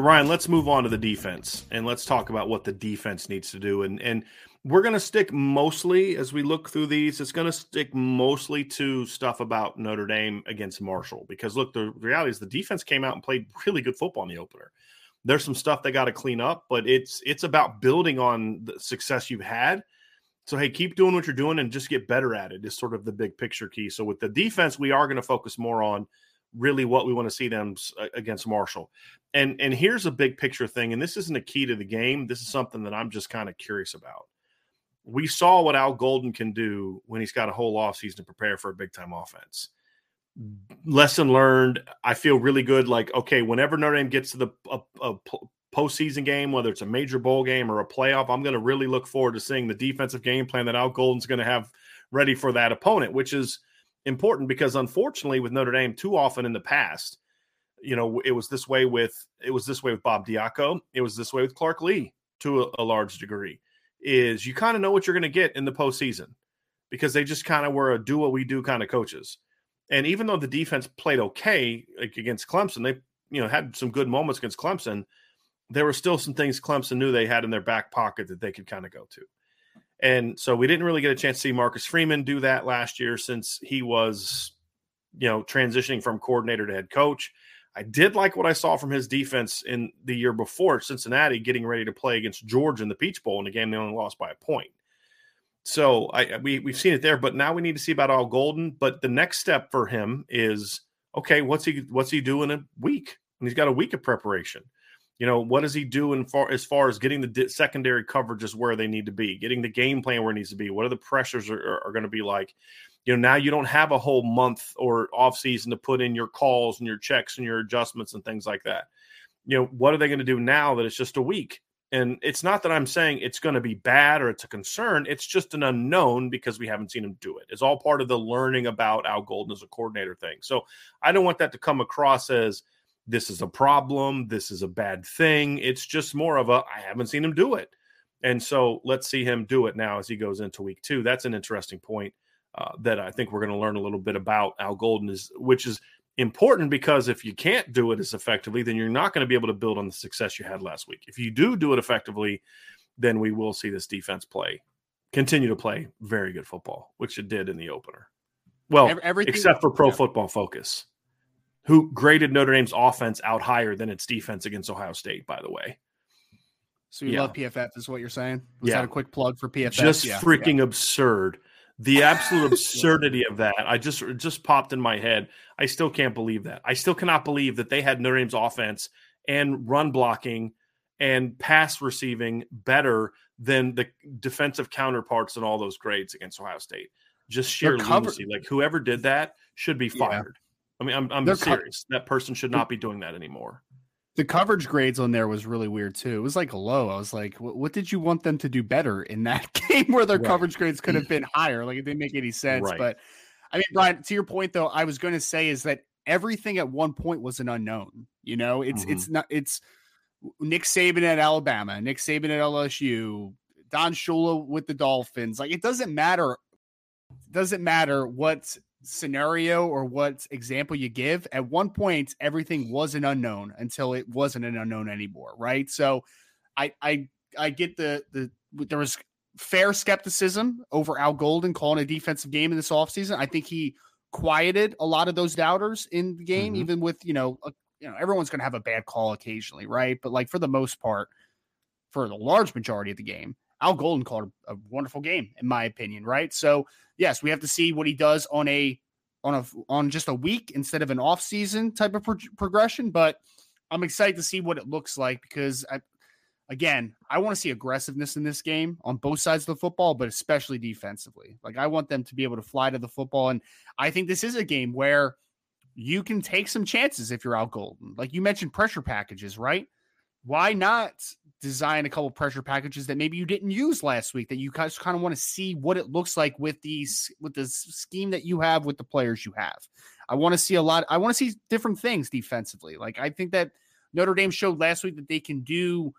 Ryan, let's move on to the defense and let's talk about what the defense needs to do. And and we're going to stick mostly as we look through these. It's going to stick mostly to stuff about Notre Dame against Marshall because look, the reality is the defense came out and played really good football in the opener. There's some stuff they got to clean up, but it's it's about building on the success you've had. So hey, keep doing what you're doing and just get better at it. Is sort of the big picture key. So with the defense, we are going to focus more on really what we want to see them against Marshall. And and here's a big picture thing, and this isn't a key to the game. This is something that I'm just kind of curious about. We saw what Al Golden can do when he's got a whole offseason to prepare for a big time offense. Lesson learned. I feel really good. Like, okay, whenever Notre Dame gets to the a, a postseason game, whether it's a major bowl game or a playoff, I'm going to really look forward to seeing the defensive game plan that Al Golden's going to have ready for that opponent, which is important because unfortunately with Notre Dame too often in the past, you know, it was this way with it was this way with Bob Diaco, it was this way with Clark Lea to a, a large degree. Is you kind of know what you're going to get in the postseason because they just kind of were a do what we do kind of coaches. And even though the defense played okay like against Clemson, they you know had some good moments against Clemson. There were still some things Clemson knew they had in their back pocket that they could kind of go to. And so we didn't really get a chance to see Marcus Freeman do that last year since he was, you know, transitioning from coordinator to head coach. I did like what I saw from his defense in the year before Cincinnati getting ready to play against Georgia in the Peach Bowl in a game they only lost by a point. So I we we've seen it there, but now we need to see about Al Golden. But the next step for him is okay, what's he what's he do in a week? And he's got a week of preparation. You know, what does he do in far as far as getting the di- secondary coverages where they need to be, getting the game plan where it needs to be? What are the pressures are, are, are going to be like? You know, now you don't have a whole month or off season to put in your calls and your checks and your adjustments and things like that. You know, what are they going to do now that it's just a week? And it's not that I'm saying it's going to be bad or it's a concern. It's just an unknown because we haven't seen him do it. It's all part of the learning about Al Golden as a coordinator thing. So I don't want that to come across as this is a problem, this is a bad thing. It's just more of a I haven't seen him do it. And so let's see him do it now as he goes into week two. That's an interesting point uh, that I think we're going to learn a little bit about Al Golden is, which is important because if you can't do it as effectively, then you're not going to be able to build on the success you had last week. If you do do it effectively, then we will see this defense play, continue to play very good football, which it did in the opener. Well, Everything, except for Pro yeah. Football Focus who graded Notre Dame's offense out higher than its defense against Ohio State, by the way. So you yeah. love PFF, is what you're saying? Was yeah. that a quick plug for PFF? Just yeah. freaking yeah. absurd. The absolute absurdity of that. I just just popped in my head. I still can't believe that. I still cannot believe that they had Notre Dame's offense and run blocking and pass receiving better than the defensive counterparts in all those grades against Ohio State. Just sheer lunacy. Like whoever did that should be fired. I mean, I'm, I'm serious. Co- that person should not be doing that anymore. The coverage grades on there was really weird too. It was like low. I was like, what, did you want them to do better in that game where their right. coverage grades could have been higher? Like it didn't make any sense. Right. But I mean, Brian, to your point though, I was going to say is that everything at one point was an unknown. You know, it's mm-hmm. it's not it's Nick Saban at Alabama, Nick Saban at LSU, Don Shula with the Dolphins. Like it doesn't matter. It doesn't matter what scenario or what example you give. At one point, everything was an unknown until it wasn't an unknown anymore, right? So, I I I get the the there was fair skepticism over Al Golden calling a defensive game in this offseason. I think he quieted a lot of those doubters in the game, mm-hmm. even with you know a, you know everyone's going to have a bad call occasionally, right? But like for the most part, for the large majority of the game, Al Golden called a, wonderful game, in my opinion, right? So yes, we have to see what he does on a on a on just a week instead of an off season type of pro- progression. But I'm excited to see what it looks like because I, again, I want to see aggressiveness in this game on both sides of the football, but especially defensively. Like I want them to be able to fly to the football, and I think this is a game where you can take some chances if you're Al Golden. Like you mentioned, pressure packages, right? Why not design a couple pressure packages that maybe you didn't use last week that you guys kind of want to see what it looks like with these with the scheme that you have with the players you have. I want to see a lot. I want to see different things defensively. Like I think that Notre Dame showed last week that they can do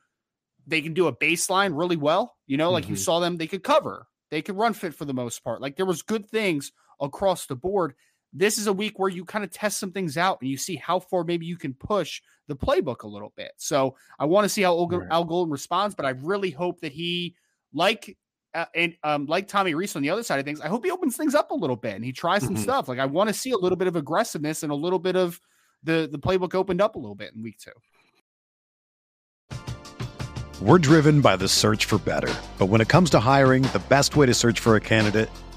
they can do a baseline really well. You know, like mm-hmm. you saw them, they could cover, they could run fit for the most part. Like there was good things across the board this is a week where you kind of test some things out and you see how far maybe you can push the playbook a little bit. So I want to see how right. Al Golden responds, but I really hope that he, like uh, and um, like Tommy Rees on the other side of things, I hope he opens things up a little bit and he tries some mm-hmm. stuff. Like I want to see a little bit of aggressiveness and a little bit of the the playbook opened up a little bit in week two. We're driven by the search for better, but when it comes to hiring, the best way to search for a candidate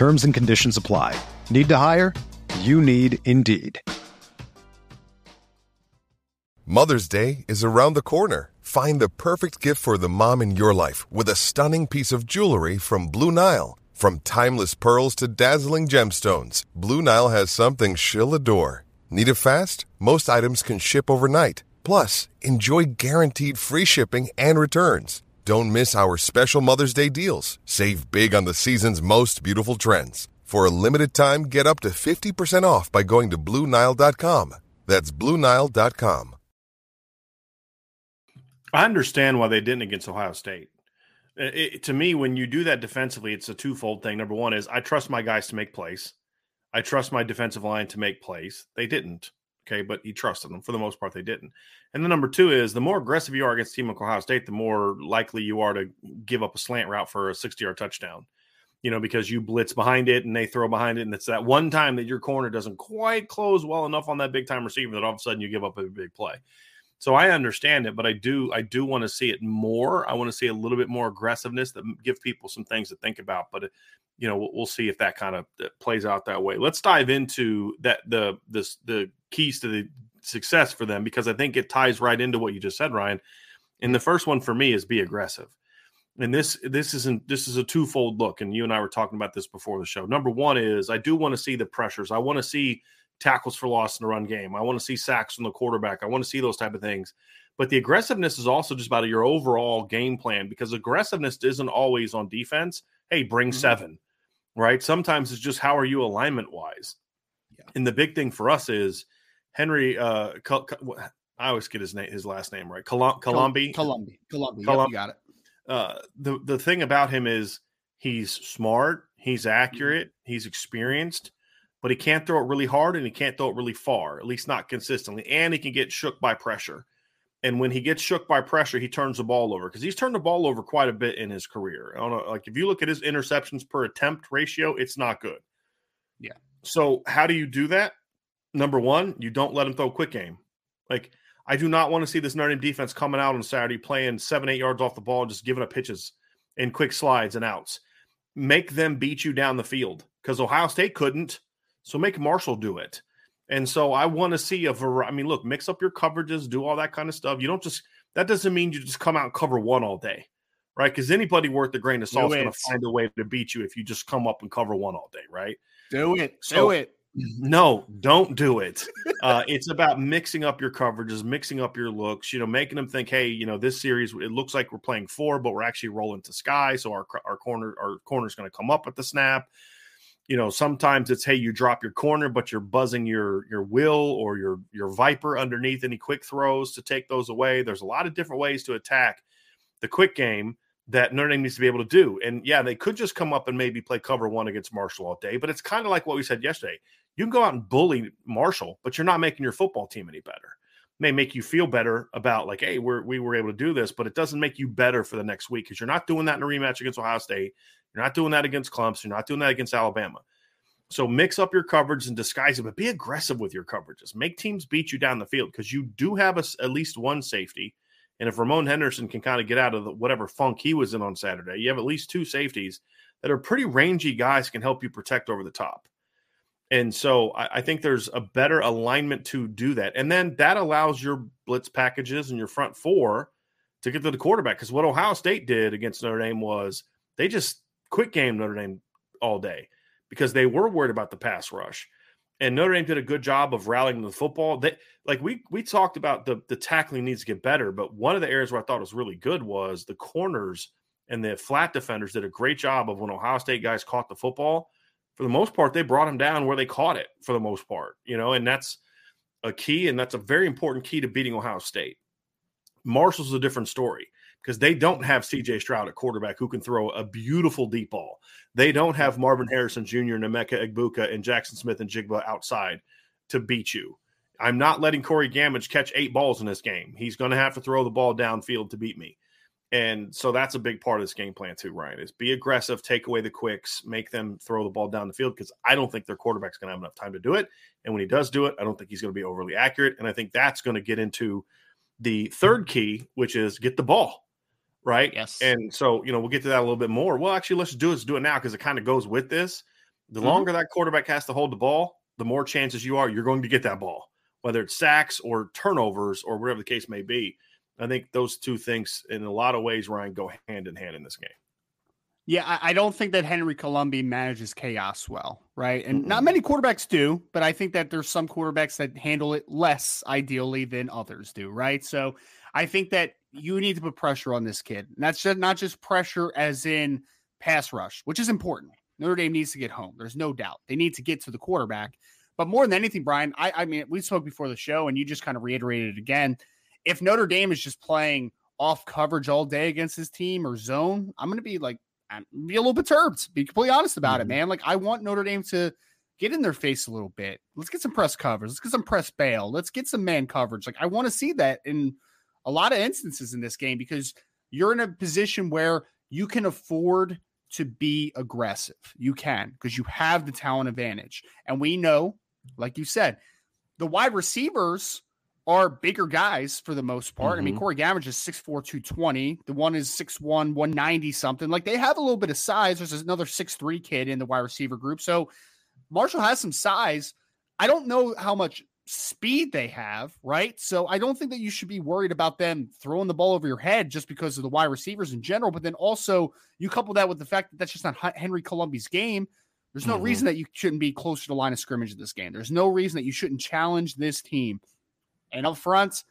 Terms and conditions apply. Need to hire? You need Indeed. Mother's Day is around the corner. Find the perfect gift for the mom in your life with a stunning piece of jewelry from Blue Nile. From timeless pearls to dazzling gemstones, Blue Nile has something she'll adore. Need it fast? Most items can ship overnight. Plus, enjoy guaranteed free shipping and returns. Don't miss our special Mother's Day deals. Save big on the season's most beautiful trends. For a limited time, get up to 50% off by going to Bluenile.com. That's Bluenile.com. I understand why they didn't against Ohio State. It, to me, when you do that defensively, it's a twofold thing. Number one is I trust my guys to make plays. I trust my defensive line to make plays. They didn't. Okay, but he trusted them. For the most part, they didn't. And the number two is the more aggressive you are against Team of Ohio State, the more likely you are to give up a slant route for a 60 yard touchdown you know, because you blitz behind it and they throw behind it. And it's that one time that your corner doesn't quite close well enough on that big time receiver that all of a sudden you give up a big play. So I understand it, but I do I do want to see it more. I want to see a little bit more aggressiveness that give people some things to think about. But uh, you know, we'll, we'll, see if that kind of uh, plays out that way. Let's dive into that the this the keys to the success for them because I think it ties right into what you just said, Ryan. And the first one for me is be aggressive and this this isn't this is a twofold look and you and i were talking about this before the show number one is i do want to see the pressures i want to see tackles for loss in the run game i want to see sacks from the quarterback i want to see those type of things but the aggressiveness is also just about your overall game plan because aggressiveness isn't always on defense hey bring mm-hmm. seven right sometimes it's just how are you alignment wise yeah. and the big thing for us is henry uh I always get his name, his last name right. Colum- Colombi. Colombi. Colombi. Colum- yep, you got it uh, the the thing about him is he's smart, he's mm-hmm. accurate, he's experienced, but he can't throw it really hard and he can't throw it really far, at least not consistently. And he can get shook by pressure. And when he gets shook by pressure, he turns the ball over because he's turned the ball over quite a bit in his career. I don't know, like if you look at his interceptions per attempt ratio, it's not good. Yeah. So how do you do that? Number one, you don't let him throw a quick game. Like I do not want to see this Notre Dame defense coming out on Saturday playing seven, eight yards off the ball, just giving up pitches and quick slides and outs. Make them beat you down the field because Ohio State couldn't. So make Marshall do it. And so I want to see a variety. I mean, look, mix up your coverages, do all that kind of stuff. You don't just, that doesn't mean you just come out and cover one all day, right? Because anybody worth a grain of salt is going to find a way to beat you if you just come up and cover one all day, right? Do it. So, do it. No, don't do it. Uh, it's about mixing up your coverages, mixing up your looks. You know, making them think, hey, you know, this series it looks like we're playing four, but we're actually rolling to sky, so our our corner our corner's going to come up at the snap you know sometimes it's hey you drop your corner but you're buzzing your your will or your your viper underneath any quick throws to take those away there's a lot of different ways to attack the quick game that Notre Dame needs to be able to do. And yeah, they could just come up and maybe play cover one against Marshall all day, but it's kind of like what we said yesterday. You can go out and bully Marshall, but you're not making your football team any better. It may make you feel better about like, hey, we're we were able to do this, but it doesn't make you better for the next week because you're not doing that in a rematch against Ohio State. You're not doing that against Clemson. You're not doing that against Alabama. So mix up your coverage and disguise it, but be aggressive with your coverages. Make teams beat you down the field because you do have a, at least one safety. And if Ramon Henderson can kind of get out of the, whatever funk he was in on Saturday, you have at least two safeties that are pretty rangy guys can help you protect over the top. And so I, I, think there's a better alignment to do that. And then that allows your blitz packages and your front four to get to the quarterback. Because what Ohio State did against Notre Dame was they just quick game Notre Dame all day because they were worried about the pass rush. And Notre Dame did a good job of rallying the football. They like we we talked about the the tackling needs to get better, but one of the areas where I thought was really good was the corners and the flat defenders did a great job of when Ohio State guys caught the football. For the most part, they brought them down where they caught it. For the most part, you know, and that's a key, and that's a very important key to beating Ohio State. Marshall's a different story because they don't have CJ Stroud at quarterback who can throw a beautiful deep ball. They don't have Marvin Harrison Jr., Emeka Egbuka, and Jackson Smith-Njigba outside to beat you. I'm not letting Corey Gammage catch eight balls in this game. He's going to have to throw the ball downfield to beat me. And so that's a big part of this game plan too, Ryan, is be aggressive, take away the quicks, make them throw the ball down the field because I don't think their quarterback's going to have enough time to do it. And when he does do it, I don't think he's going to be overly accurate. And I think that's going to get into the third key, which is get the ball right? Yes. And so, you know, we'll get to that a little bit more. Well, actually, let's do it. Let's do it now because it kind of goes with this. The mm-hmm. longer that quarterback has to hold the ball, the more chances you are you're going to get that ball, whether it's sacks or turnovers or whatever the case may be. I think those two things, in a lot of ways, Ryan, go hand in hand in this game. Yeah, I, I don't think that Henry Colombi manages chaos well, right? And not many quarterbacks do, but I think that there's some quarterbacks that handle it less ideally than others do, right? So I think that you need to put pressure on this kid. And that's just not just pressure as in pass rush, which is important. Notre Dame needs to get home. There's no doubt. They need to get to the quarterback. But more than anything, Brian, I, I mean, we spoke before the show and you just kind of reiterated it again. If Notre Dame is just playing off coverage all day against his team or zone, I'm going to be like, I'm be a little perturbed. Be completely honest about mm-hmm. it, man. Like I want Notre Dame to get in their face a little bit. Let's get some press coverage. Let's get some press bail. Let's get some man coverage. Like I want to see that in a lot of instances in this game because you're in a position where you can afford to be aggressive. You can because you have the talent advantage. And we know, like you said, the wide receivers are bigger guys for the most part. Mm-hmm. I mean, mm-hmm. Corey Gammage is 6'4, 220. The one is 6'1, 190 something. Like they have a little bit of size. There's another 6'3 kid in the wide receiver group. So Marshall has some size. I don't know how much speed they have, right? So I don't think that you should be worried about them throwing the ball over your head just because of the wide receivers in general. But then also you couple that with the fact that that's just not Henry Colombi's game. There's no mm-hmm. reason that you shouldn't be closer to line of scrimmage in this game. There's no reason that you shouldn't challenge this team. And up front,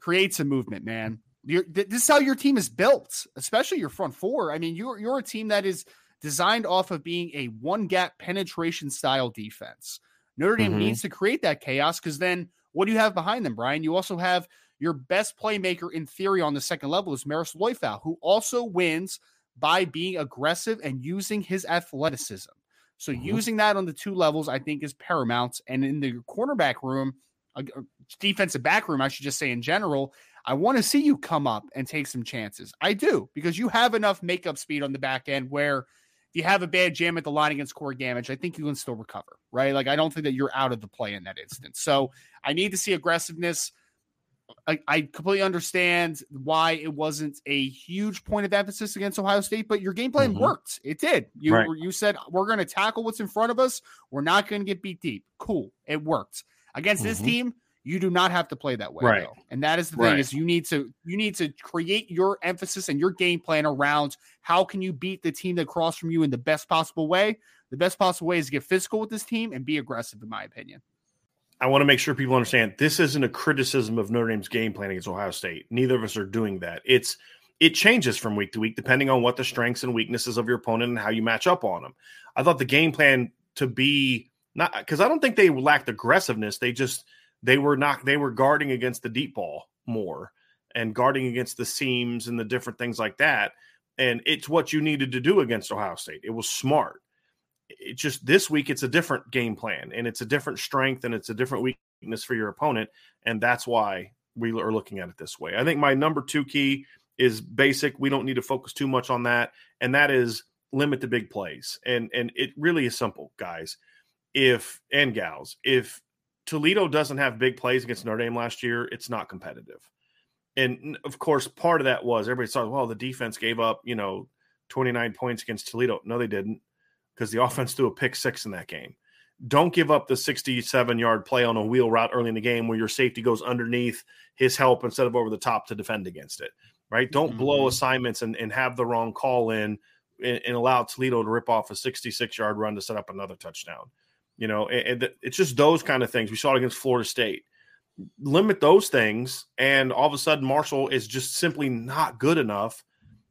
create some movement, man. You're, this is how your team is built, especially your front four. I mean, you're you're a team that is designed off of being a one gap penetration style defense. Notre Dame mm-hmm. needs to create that chaos because then what do you have behind them, Brian? You also have your best playmaker in theory on the second level is Marist Liufau, who also wins by being aggressive and using his athleticism. So mm-hmm. using that on the two levels, I think, is paramount. And in the cornerback room, uh, defensive back room, I should just say in general, I want to see you come up and take some chances. I do because you have enough makeup speed on the back end where you have a bad jam at the line against Corey Gammage, I think you can still recover, right? Like I don't think that you're out of the play in that instance. So I need to see aggressiveness. I, I, completely understand why it wasn't a huge point of emphasis against Ohio State, but your game plan mm-hmm. worked. It did. You right. you said we're going to tackle what's in front of us. We're not going to get beat deep. Cool. It worked. Against mm-hmm. this team, you do not have to play that way. Right. Though. And that is the thing right. is you need to you need to create your emphasis and your game plan around how can you beat the team that crossed from you in the best possible way. The best possible way is to get physical with this team and be aggressive, in my opinion. I want to make sure people understand this isn't a criticism of Notre Dame's game plan against Ohio State. Neither of us are doing that. It's it changes from week to week depending on what the strengths and weaknesses of your opponent and how you match up on them. I thought the game plan to be not because I don't think they lacked aggressiveness. They just they were not they were guarding against the deep ball more and guarding against the seams and the different things like that. And it's what you needed to do against Ohio State. It was smart. It just this week it's a different game plan and it's a different strength and it's a different weakness for your opponent. And that's why we are looking at it this way. I think my number two key is basic. We don't need to focus too much on that. And that is limit the big plays. And and it really is simple, guys. If and gals, if Toledo doesn't have big plays against Notre Dame last year, it's not competitive. And of course, part of that was everybody thought, well, the defense gave up, you know, 29 points against Toledo. No, they didn't, because the offense threw a pick six in that game. Don't give up the 67 yard play on a wheel route early in the game where your safety goes underneath his help instead of over the top to defend against it. Right? Don't mm-hmm. blow assignments and, and have the wrong call in and, and allow Toledo to rip off a 66 yard run to set up another touchdown. You know, and, and it's just those kind of things. We saw it against Florida State. Limit those things, and all of a sudden, Marshall is just simply not good enough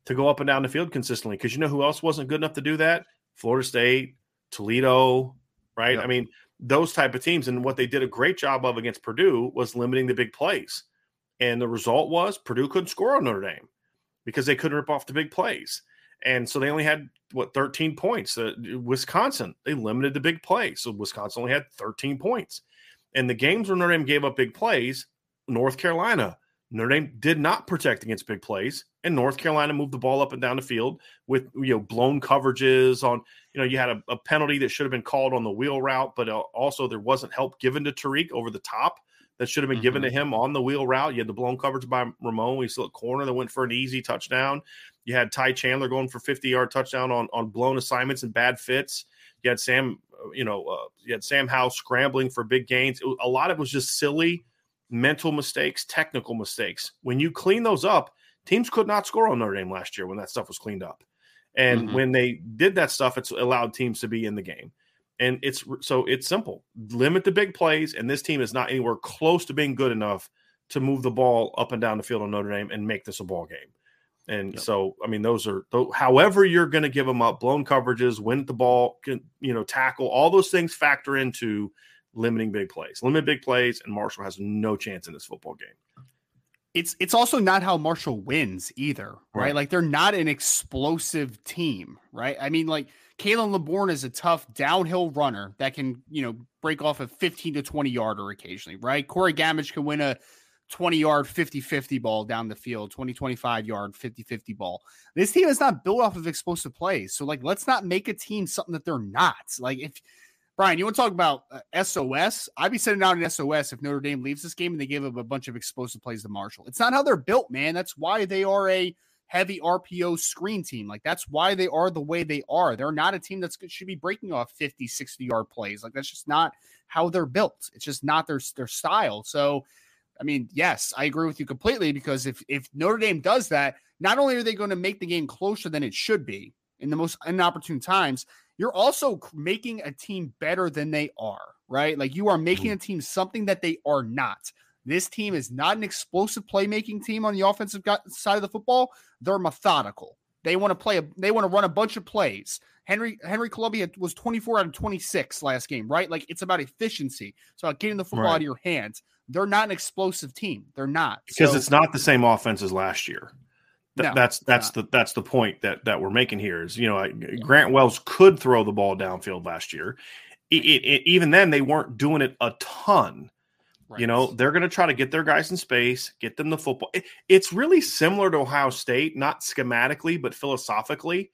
to go up and down the field consistently. Because you know who else wasn't good enough to do that? Florida State, Toledo, right? I mean, those type of teams. And what they did a great job of against Purdue was limiting the big plays. And the result was Purdue couldn't score on Notre Dame because they couldn't rip off the big plays. And so they only had what 13 points. Uh, Wisconsin, they limited the big play. So Wisconsin only had 13 points. And the games where Notre Dame gave up big plays, North Carolina, Notre Dame did not protect against big plays, and North Carolina moved the ball up and down the field with you know blown coverages on. You know, you had a, a penalty that should have been called on the wheel route, but uh, also there wasn't help given to Tariq over the top that should have been mm-hmm. given to mm-hmm. him on the wheel route. You had the blown coverage by Ramon. We saw a corner that went for an easy touchdown. You had Ty Chandler going for 50 yard touchdown on, on blown assignments and bad fits. You had Sam, uh, you know, uh, you had Sam Howell scrambling for big gains. A lot of it was just silly mental mistakes, technical mistakes. When you clean those up, teams could not score on Notre Dame last year when that stuff was cleaned up. And mm-hmm. when they did that stuff, it's allowed teams to be in the game. And it's so it's simple. Limit the big plays, and this team is not anywhere close to being good enough to move the ball up and down the field on Notre Dame and make this a ball game. And yep. so, I mean, those are however you're going to give them up, blown coverages, win the ball, can, you know, tackle, all those things factor into limiting big plays. Limit big plays, and Marshall has no chance in this football game. It's it's also not how Marshall wins either, right? right? Like they're not an explosive team, right? I mean, like Khalan Laborn is a tough downhill runner that can, you know, break off a 15 to 20 yarder occasionally, right? Corey Gammage can win a 20 yard 50 50 ball down the field, 20 25 yard 50 50 ball. This team is not built off of explosive plays. So, like, let's not make a team something that they're not. Like, if Brian, you want to talk about uh, SOS? I'd be sending out an SOS if Notre Dame leaves this game and they give up a bunch of explosive plays to Marshall. It's not how they're built, man. That's why they are a heavy RPO screen team. Like, that's why they are the way they are. They're not a team that should be breaking off 50, 60 yard plays. Like, that's just not how they're built. It's just not their, their style. So, I mean, yes, I agree with you completely because if if Notre Dame does that, not only are they going to make the game closer than it should be in the most inopportune times, you're also making a team better than they are, right? Like you are making mm-hmm. a team something that they are not. This team is not an explosive playmaking team on the offensive side of the football. They're methodical. They want to play. A, they want to run a bunch of plays. Henry Henry Colombi was 24 out of 26 last game, right? Like it's about efficiency. It's about getting the football right. out of your hands. They're not an explosive team. They're not because so, it's not the same offense as last year. Th- no, that's that's the that's the point that that we're making here is you know I, Grant Wells could throw the ball downfield last year. It, it, it, even then, they weren't doing it a ton. Right. You know, they're going to try to get their guys in space, get them the football. It, it's really similar to Ohio State, not schematically, but philosophically,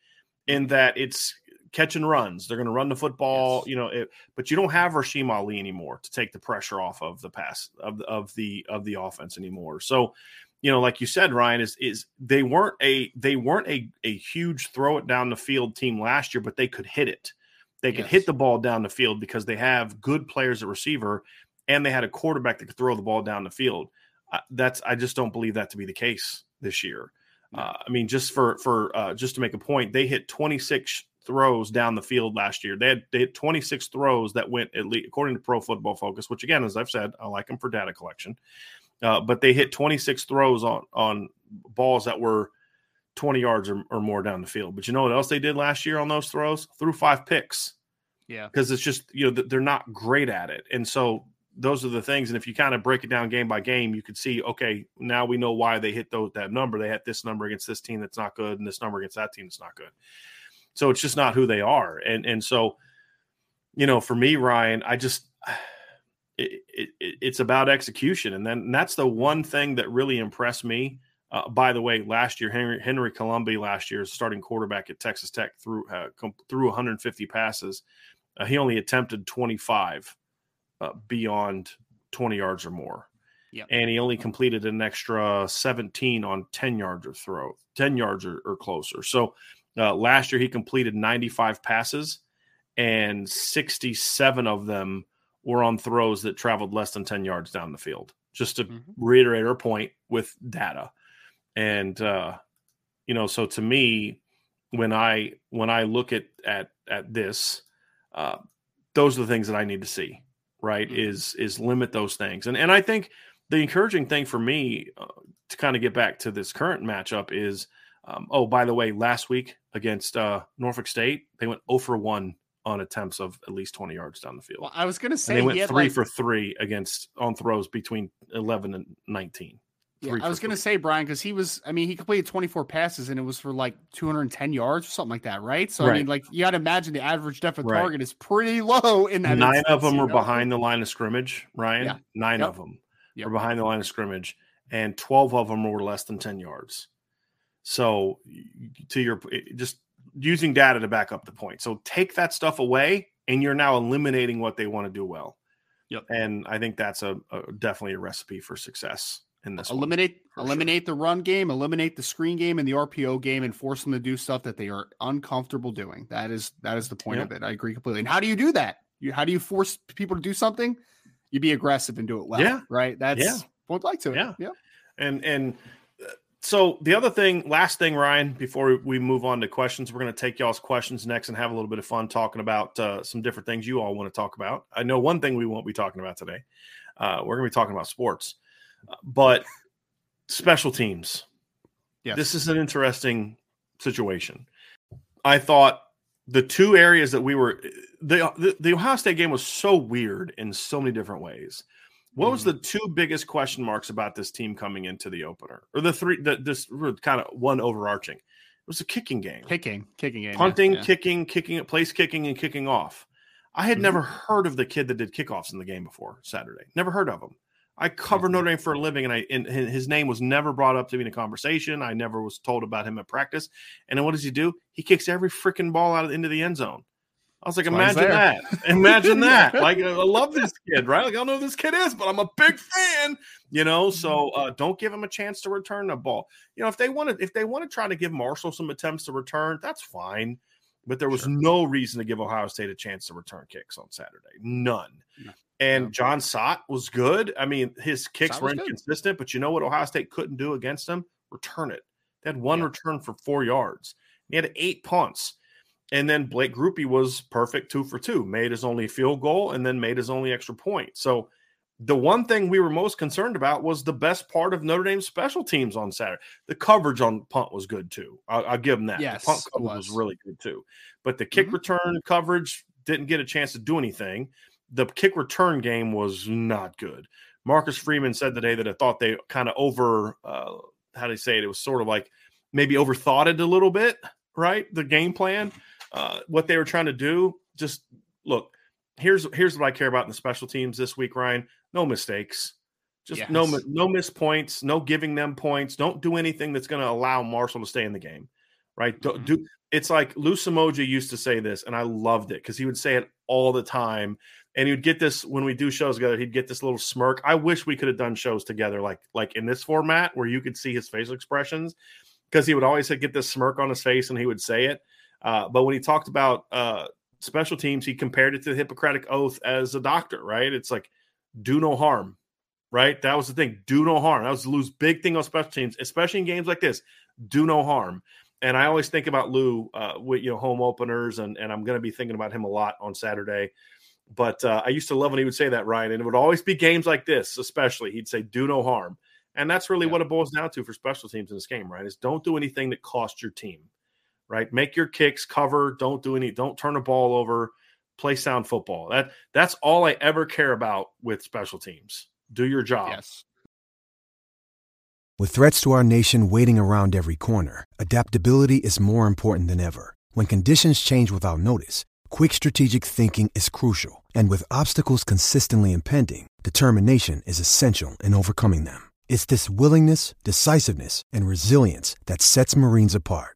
in mm-hmm. that it's catch and runs. They're going to run the football, yes. you know, it, but you don't have Rasheen Ali anymore to take the pressure off of the pass of, of the of the offense anymore. So, you know, like you said, Ryan is is they weren't a they weren't a a huge throw it down the field team last year, but they could hit it. They could yes. hit the ball down the field because they have good players at receiver and they had a quarterback that could throw the ball down the field. Uh, that's I just don't believe that to be the case this year. Uh, I mean, just for for uh, just to make a point, they hit 26 throws down the field last year. They had they had 26 throws that went at least according to Pro Football Focus, which again, as I've said, I like them for data collection. Uh, but they hit 26 throws on on balls that were 20 yards or, or more down the field. But you know what else they did last year on those throws? Threw five picks. Yeah, because it's just you know they're not great at it, and so those are the things. And if you kind of break it down game by game, you could see, okay, now we know why they hit those, that number. They had this number against this team that's not good, and this number against that team that's not good. So it's just not who they are. And and so, you know, for me, Ryan, I just it, it, it's about execution, and then and that's the one thing that really impressed me. Uh, by the way, last year Henry Henry Colombi last year starting quarterback at Texas Tech through uh, threw 150 passes. Uh, he only attempted 25 uh, beyond 20 yards or more. Yep. And he only completed an extra 17 on 10 yards or throw, 10 yards or, or closer. So uh, last year he completed 95 passes, and 67 of them were on throws that traveled less than 10 yards down the field. Just to mm-hmm. reiterate our point with data. And uh, you know, so to me, when I when I look at at at this, uh, those are the things that I need to see right mm-hmm. is is limit those things and and i think the encouraging thing for me uh, to kind of get back to this current matchup is um, oh by the way last week against uh, norfolk state they went 0 for 1 on attempts of at least 20 yards down the field well, i was going to say and they went three like... for three against on throws between 11 and 19 yeah, I was going to say Brian because he was. I mean, he completed 24 passes and it was for like 210 yards or something like that, right? So right. I mean, like you got to imagine the average depth of right. target is pretty low in that. Nine instance, of them were know? behind the line of scrimmage, Ryan. Yeah. Nine yep. of them yep. were behind the line of scrimmage, and 12 of them were less than 10 yards. So, to your just using data to back up the point. So take that stuff away, and you're now eliminating what they want to do well. Yep. And I think that's a, a definitely a recipe for success in this. Eliminate eliminate sure. the run game, eliminate the screen game and the RPO game, and force them to do stuff that they are uncomfortable doing. That is that is the point yep. of it. I agree completely. And how do you do that? You how do you force people to do something? You be aggressive and do it well. Yeah. Right. That's yeah. would like to. Yeah. Yeah. And and so the other thing, last thing, Ryan, before we move on to questions, we're going to take y'all's questions next and have a little bit of fun talking about uh, some different things you all want to talk about. I know one thing we won't be talking about today. Uh, we're going to be talking about sports, uh, but special teams. Yes. This is an interesting situation. I thought the two areas that we were the, the, the Ohio State game was so weird in so many different ways. What mm-hmm. was the two biggest question marks about this team coming into the opener, or the three? that this kind of one overarching. It was a kicking game, kicking, kicking game, punting, yeah. kicking, kicking, place kicking, and kicking off. I had mm-hmm. never heard of the kid that did kickoffs in the game before Saturday. Never heard of him. I cover mm-hmm. Notre Dame for a living, and I and his name was never brought up to me in a conversation. I never was told about him at practice. And then what does he do? He kicks every freaking ball out of, into the end zone. I was like, That's imagine that. Imagine that. Like, I love this kid, right? Like, I don't know who this kid is, but I'm a big fan, you know. So mm-hmm. uh, don't give him a chance to return the ball. You know, if they want to, if they want to try to give Marshall some attempts to return, that's fine. But there was sure. no reason to give Ohio State a chance to return kicks on Saturday. None. And yeah. Jon Sot was good. I mean, his kicks were inconsistent, good. but you know what Ohio State couldn't do against him? Return it. They had one yeah. return for four yards. He had eight punts. And then Blake Grupe was perfect two for two, made his only field goal and then made his only extra point. So the one thing we were most concerned about was the best part of Notre Dame's special teams on Saturday. The coverage on punt was good too. I'll, I'll give them that. Yes, the punt coverage was. was. really good too. But the kick mm-hmm. return coverage didn't get a chance to do anything the kick return game was not good. Marcus Freeman said today that I thought they kind of over, uh, how do you say it? It was sort of like maybe overthought it a little bit, right? The game plan, uh, what they were trying to do. Just look, here's here's what I care about in the special teams this week, Ryan. No mistakes. Just yes. no no missed points, no giving them points. Don't do anything that's going to allow Marshall to stay in the game. Right? Mm-hmm. Do, do it's like Lou Somogyi used to say this, and I loved it because he would say it all the time. And he would get this when we do shows together. He'd get this little smirk. I wish we could have done shows together, like like in this format where you could see his facial expressions, because he would always get this smirk on his face and he would say it. Uh, but when he talked about uh, special teams, he compared it to the Hippocratic Oath as a doctor. Right? It's like do no harm. Right? That was the thing. Do no harm. That was Lou's big thing on special teams, especially in games like this. Do no harm and I always think about Lou uh, with you know home openers, and and I'm going to be thinking about him a lot on Saturday. But uh, I used to love when he would say that, Ryan, and it would always be games like this, especially he'd say, "Do no harm," and that's really yeah. what it boils down to for special teams in this game, right? Is don't do anything that costs your team, right? Make your kicks, cover, don't do any, don't turn the ball over, play sound football. That that's all I ever care about with special teams. Do your job. Yes. With threats to our nation waiting around every corner, adaptability is more important than ever. When conditions change without notice, quick strategic thinking is crucial. And with obstacles consistently impending, determination is essential in overcoming them. It's this willingness, decisiveness, and resilience that sets Marines apart.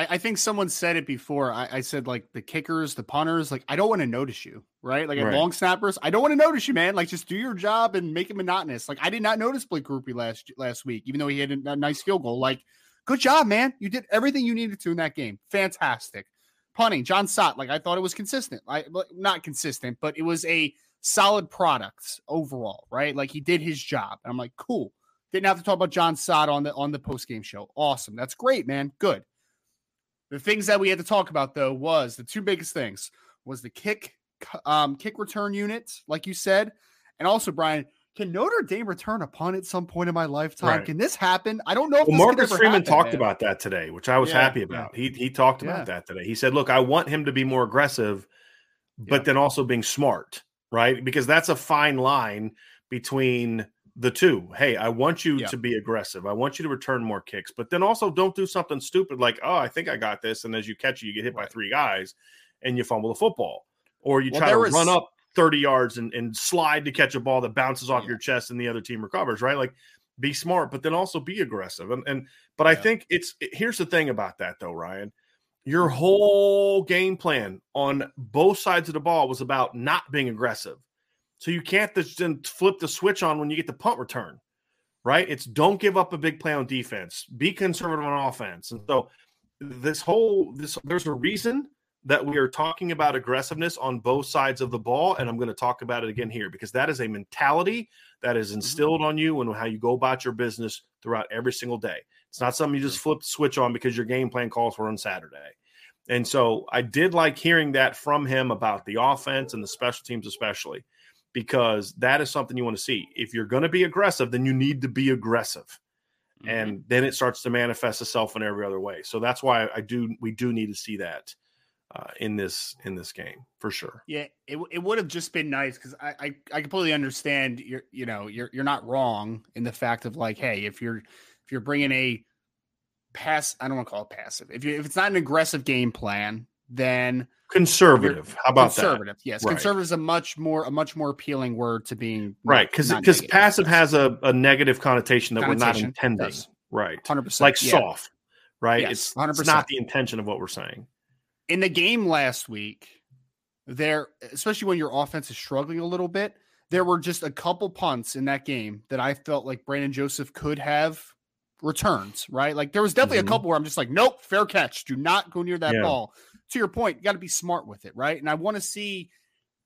I, I think someone said it before. I, I, said like the kickers, the punters, like I don't want to notice you, right? Like right. long snappers, I don't want to notice you, man. Like just do your job and make it monotonous. Like I did not notice Blake Grupe last last week, even though he had a, a nice field goal. Like good job, man. You did everything you needed to in that game. Fantastic. Punting, Jon Sot, like I thought it was consistent. I not consistent, but it was a solid product overall, right? Like he did his job. And I'm like, cool. Didn't have to talk about Jon Sot on the on the post game show. Awesome. That's great, man. Good. The things that we had to talk about though was the two biggest things was the kick um kick return unit, like you said, and also Brian. Can Notre Dame return a punt at some point in my lifetime? Right. Can this happen? I don't know. well, Marcus Freeman happen, talked man. about that today, which I was yeah, happy about. Yeah. He he talked about yeah. that today. He said, "Look, I want him to be more aggressive, but then also being smart, right? Because that's a fine line between the two. Hey, I want you yeah. to be aggressive. I want you to return more kicks, but then also don't do something stupid like, oh, I think I got this. And as you catch it, you get hit right. by three guys and you fumble the football. Or you well, try to was... run up 30 yards and, and slide to catch a ball that bounces off yeah. your chest and the other team recovers, right? Like be smart, but then also be aggressive. And and but yeah. I think it's here's the thing about that though, Ryan. Your mm-hmm. whole game plan on both sides of the ball was about not being aggressive so you can't then flip the switch on when you get the punt return, right? It's don't give up a big play on defense, be conservative on offense. And so this whole this there's a reason that we are talking about aggressiveness on both sides of the ball and i'm going to talk about it again here because that is a mentality that is mm-hmm. instilled on you and how you go about your business throughout every single day it's not something you just flip the switch on because your game plan calls for on saturday and so i did like hearing that from him about the offense and the special teams especially because that is something you want to see. If you're going to be aggressive, then you need to be aggressive. Mm-hmm. And then it starts to manifest itself in every other way. So that's why I do we do need to see that uh, in this in this game for sure. Yeah, it, it would have just been nice because I, I, I completely understand you're you know you're you're not wrong in the fact of like hey if you're if you're bringing a pass I don't want to call it passive if you if it's not an aggressive game plan then conservative. How about conservative? That? Yes, right. conservative is a much more a much more appealing word to being right because because passive has a, a negative connotation that connotation, we're not intending. Yes. Right, hundred percent. Like yeah. soft, right? Yes, it's, 100%. it's not the intention of what we're saying. In the game last week, there, especially when your offense is struggling a little bit, there were just a couple punts in that game that I felt like Brandon Joseph could have returns. Right, like there was definitely mm-hmm. a couple where I'm just like, nope, fair catch. Do not go near that yeah. ball to your point, you got to be smart with it, right? And I want to see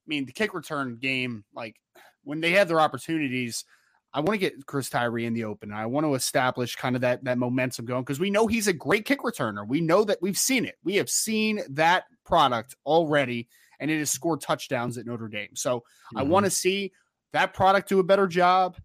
I mean, the kick return game, like when they have their opportunities, I want to get Chris Tyree in the open. I want to establish kind of that that momentum going because we know he's a great kick returner. We know that we've seen it. We have seen that product already, and it has scored touchdowns at Notre Dame. So mm-hmm. I want to see that product do a better job.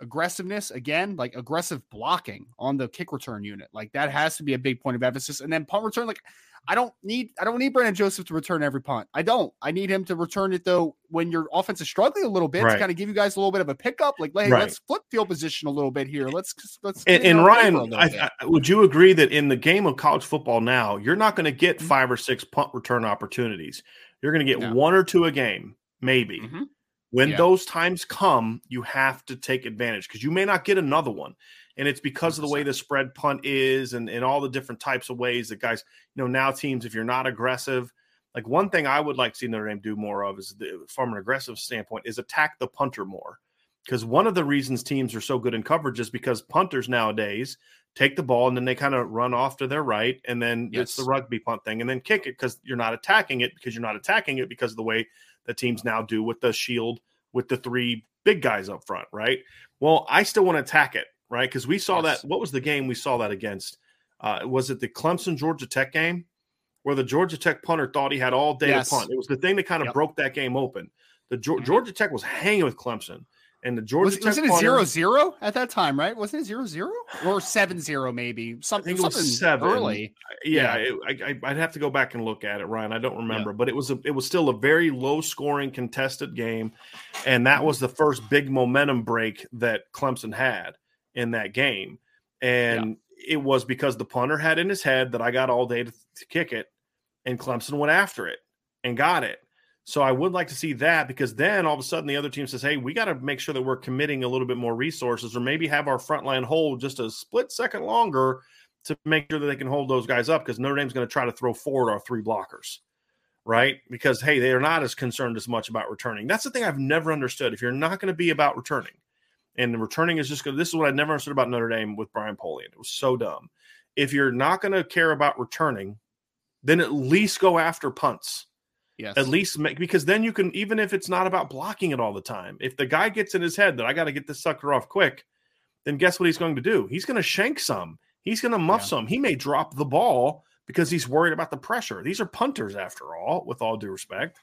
Aggressiveness again, like aggressive blocking on the kick return unit, like that has to be a big point of emphasis. And then punt return, like I don't need I don't need Brandon Joseph to return every punt. I don't. I need him to return it though when your offense is struggling a little bit right. to kind of give you guys a little bit of a pickup. Like, hey, right. let's flip field position a little bit here. Let's let's. And, and Ryan, I, I, would you agree that in the game of college football now, you're not going to get mm-hmm. five or six punt return opportunities. You're going to get no. one or two a game, maybe. Mm-hmm. When yeah. those times come, you have to take advantage because you may not get another one and it's because of the way the spread punt is and, and all the different types of ways that guys, you know, now teams, if you're not aggressive, like one thing I would like to see Notre Dame do more of is the, from an aggressive standpoint is attack the punter more. Because one of the reasons teams are so good in coverage is because punters nowadays take the ball and then they kind of run off to their right and then yes. it's the rugby punt thing and then kick it because you're not attacking it because you're not attacking it because of the way the teams now do with the shield with the three big guys up front, right? Well, I still want to attack it right? Because we saw yes. that. What was the game we saw that against? Uh, was it the Clemson Georgia Tech game where the Georgia Tech punter thought he had all day yes. to punt? It was the thing that kind of yep. broke that game open. The mm-hmm. Georgia Tech was hanging with Clemson. And the Georgia was, Tech was it a zero zero at that time, right? Wasn't it zero zero or seven zero maybe? Something, It something seven. early. Yeah, yeah. It, I, would have to go back and look at it, Ryan. I don't remember, yeah. but it was a, it was still a very low scoring contested game, and that was the first big momentum break that Clemson had in that game. And yeah. it was because the punter had in his head that I got all day to, to kick it, and Clemson went after it and got it. So I would like to see that because then all of a sudden the other team says, "Hey, we got to make sure that we're committing a little bit more resources, or maybe have our front line hold just a split second longer to make sure that they can hold those guys up." Because Notre Dame's going to try to throw forward our three blockers, right? Because hey, they are not as concerned as much about returning. That's the thing I've never understood. If you're not going to be about returning, and returning is just good. This is what I never understood about Notre Dame with Brian Polian. It was so dumb. If you're not going to care about returning, then at least go after punts. Yes. At least make because then you can even if it's not about blocking it all the time. If the guy gets in his head that I got to get this sucker off quick, then guess what he's going to do? He's going to shank some. He's going to muff yeah. some. He may drop the ball because he's worried about the pressure. These are punters after all, with all due respect.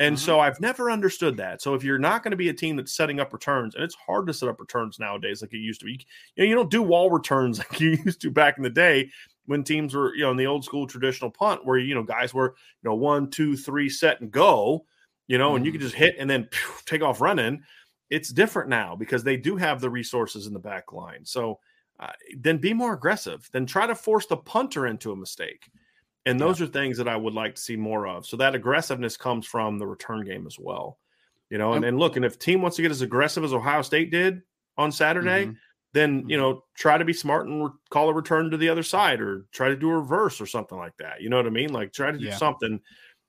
And mm-hmm. so I've never understood that. So if you're not going to be a team that's setting up returns, and it's hard to set up returns nowadays like it used to be, you know, you don't do wall returns like you used to back in the day when teams were, you know, in the old school traditional punt where, you know, guys were, you know, one, two, three, set and go, you know, mm-hmm. and you could mm-hmm. just hit and then take off running. It's different now because they do have the resources in the back line. So uh, then be more aggressive. Then try to force the punter into a mistake. And those yeah. are things that I would like to see more of. So that aggressiveness comes from the return game as well. You know, and, and look, and if team wants to get as aggressive as Ohio State did on Saturday, mm-hmm. then you mm-hmm. know try to be smart and re- call a return to the other side, or try to do a reverse or something like that. You know what I mean? Like try to do yeah. something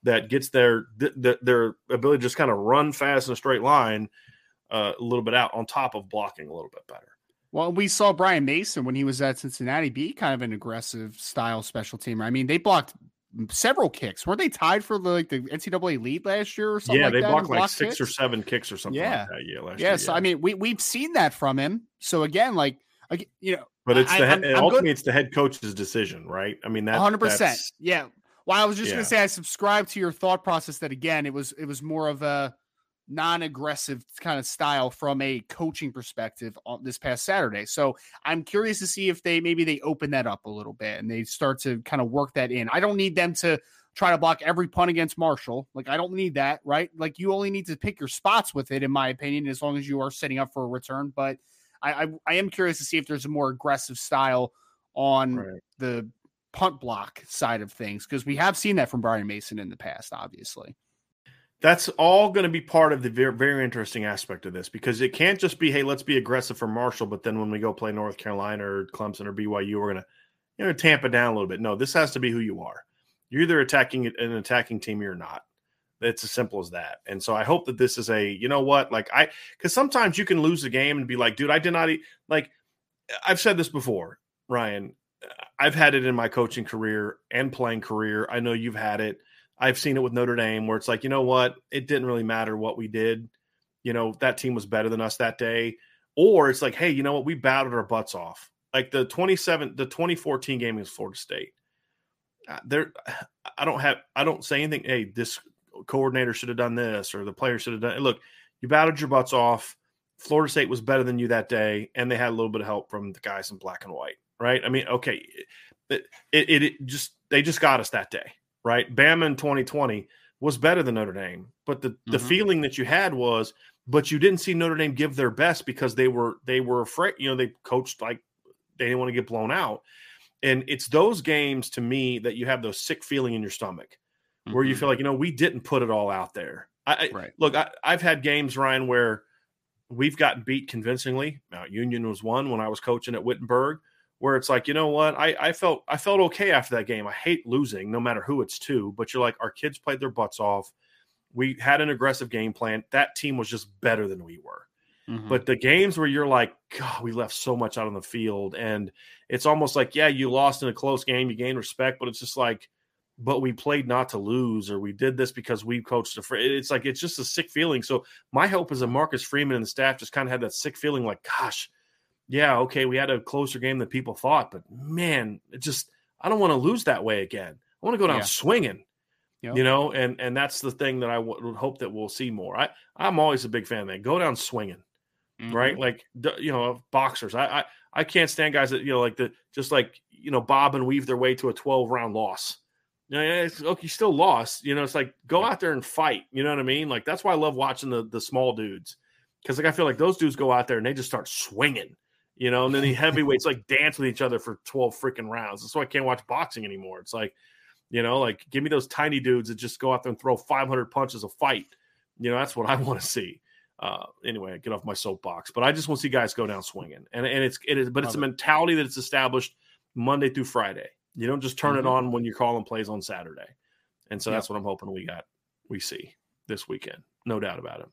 that gets their th- their ability to just kind of run fast in a straight line uh, a little bit out on top of blocking a little bit better. Well, we saw Brian Mason when he was at Cincinnati be kind of an aggressive style special teamer. I mean, they blocked several kicks. Weren't they tied for the, like the NCAA lead last year or something? Yeah, like they blocked like six kicks? or seven kicks or something yeah. like that. Yeah, last yeah, year. So I mean, we we've seen that from him. So again, like, like you know, but it's I, the head, I'm, ultimately I'm it's the head coach's decision, right? I mean, that 100. percent Yeah. Well, I was just yeah. gonna say I subscribe to your thought process that again, it was it was more of a non-aggressive kind of style from a coaching perspective on this past Saturday. So I'm curious to see if they maybe they open that up a little bit and they start to kind of work that in. I don't need them to try to block every punt against Marshall. Like I don't need that, right? Like you only need to pick your spots with it, in my opinion, as long as you are setting up for a return. But I I, I am curious to see if there's a more aggressive style on right. the punt block side of things because we have seen that from Brian Mason in the past, obviously that's all going to be part of the very, very interesting aspect of this because it can't just be, hey, let's be aggressive for Marshall, but then when we go play North Carolina or Clemson or BYU, we're going to you know tamp it down a little bit. No, this has to be who you are. You're either attacking an attacking team you're not. It's as simple as that. And so I hope that this is a, you know what, like I, because sometimes you can lose the game and be like, dude, I did not eat. Like I've said this before, Ryan. I've had it in my coaching career and playing career. I know you've had it I've seen it with Notre Dame where it's like, you know what? It didn't really matter what we did. You know, that team was better than us that day. Or it's like, hey, you know what? We battled our butts off. Like the 27, the 2014 game against Florida State. Uh, there, I don't have, I don't say anything. Hey, this coordinator should have done this or the player should have done. it. Look, you battled your butts off. Florida State was better than you that day, and they had a little bit of help from the guys in black and white, right? I mean, okay, it, it, it just they just got us that day, right? Bama in 2020 was better than Notre Dame, but the mm-hmm. the feeling that you had was, but you didn't see Notre Dame give their best because they were they were afraid, you know, they coached like they didn't want to get blown out, and it's those games to me that you have those sick feeling in your stomach, mm-hmm. where you mm-hmm. feel like you know we didn't put it all out there. I, right. look, I, I've had games, Ryan, where we've gotten beat convincingly. Mount Union was one when I was coaching at Wittenberg, where it's like, you know what, I, I felt I felt okay after that game. I hate losing, no matter who it's to, but you're like, our kids played their butts off. We had an aggressive game plan. That team was just better than we were. Mm-hmm. But the games where you're like, God, we left so much out on the field, and it's almost like, yeah, you lost in a close game, you gained respect, but it's just like but we played not to lose or we did this because we coached a fr-. it's like it's just a sick feeling so my hope is that marcus freeman and the staff just kind of had that sick feeling like gosh yeah okay we had a closer game than people thought but man it just i don't want to lose that way again i want to go down yeah. swinging yep. you know and and that's the thing that I would hope that we'll see more i i'm always a big fan of that go down swinging mm-hmm. right like you know boxers I, I i can't stand guys that you know like the just like you know bob and weave their way to a 12 round loss yeah, it's, look, you still lost. You know, it's like go out there and fight. You know what I mean? Like that's why I love watching the the small dudes because like I feel like those dudes go out there and they just start swinging. You know, and then the heavyweights like dance with each other for twelve freaking rounds. That's why I can't watch boxing anymore. It's like, you know, like give me those tiny dudes that just go out there and throw five hundred punches a fight. You know, that's what I want to see. Uh, anyway, I get off my soapbox, but I just want to see guys go down swinging, and and it's it is, but it's a mentality that it's established Monday through Friday. You don't just turn mm-hmm. it on when you're calling plays on Saturday. And so that's what I'm hoping we got, we see this weekend. No doubt about it.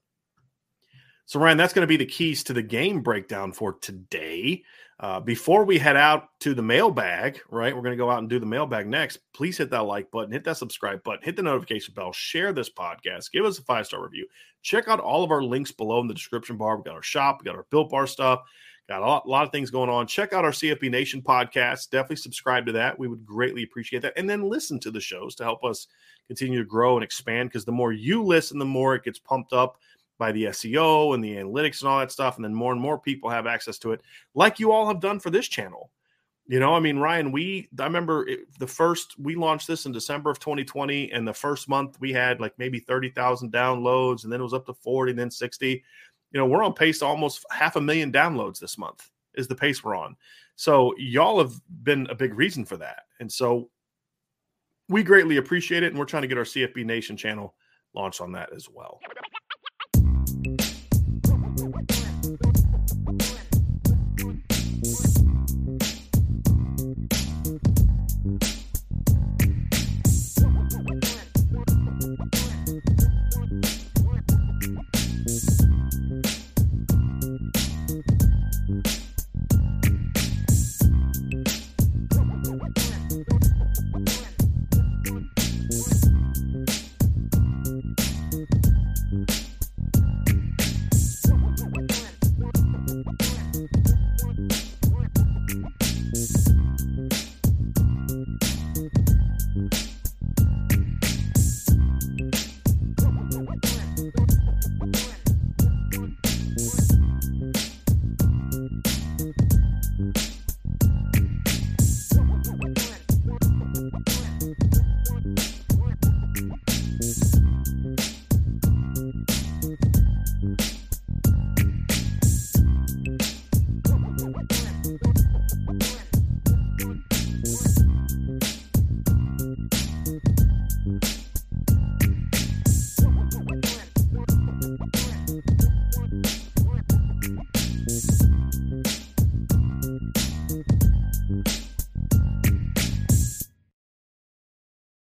So, Ryan, that's going to be the keys to the game breakdown for today. Uh, before we head out to the mailbag, right? We're going to go out and do the mailbag next. Please hit that like button, hit that subscribe button, hit the notification bell, share this podcast, give us a five star review. Check out all of our links below in the description bar. We got our shop, we got our Built Bar stuff. Got a lot, a lot, of things going on. Check out our CFP Nation podcast. Definitely subscribe to that. We would greatly appreciate that. And then listen to the shows to help us continue to grow and expand. Because the more you listen, the more it gets pumped up by the SEO and the analytics and all that stuff. And then more and more people have access to it, like you all have done for this channel. You know, I mean, Ryan, we, I remember it, the first, we launched this in December of 2020. And the first month we had like maybe 30,000 downloads. And then it was up to 40, and then 60 you know, we're on pace to almost half a million downloads this month is the pace we're on. So y'all have been a big reason for that. And so we greatly appreciate it. And we're trying to get our CFB Nation channel launched on that as well.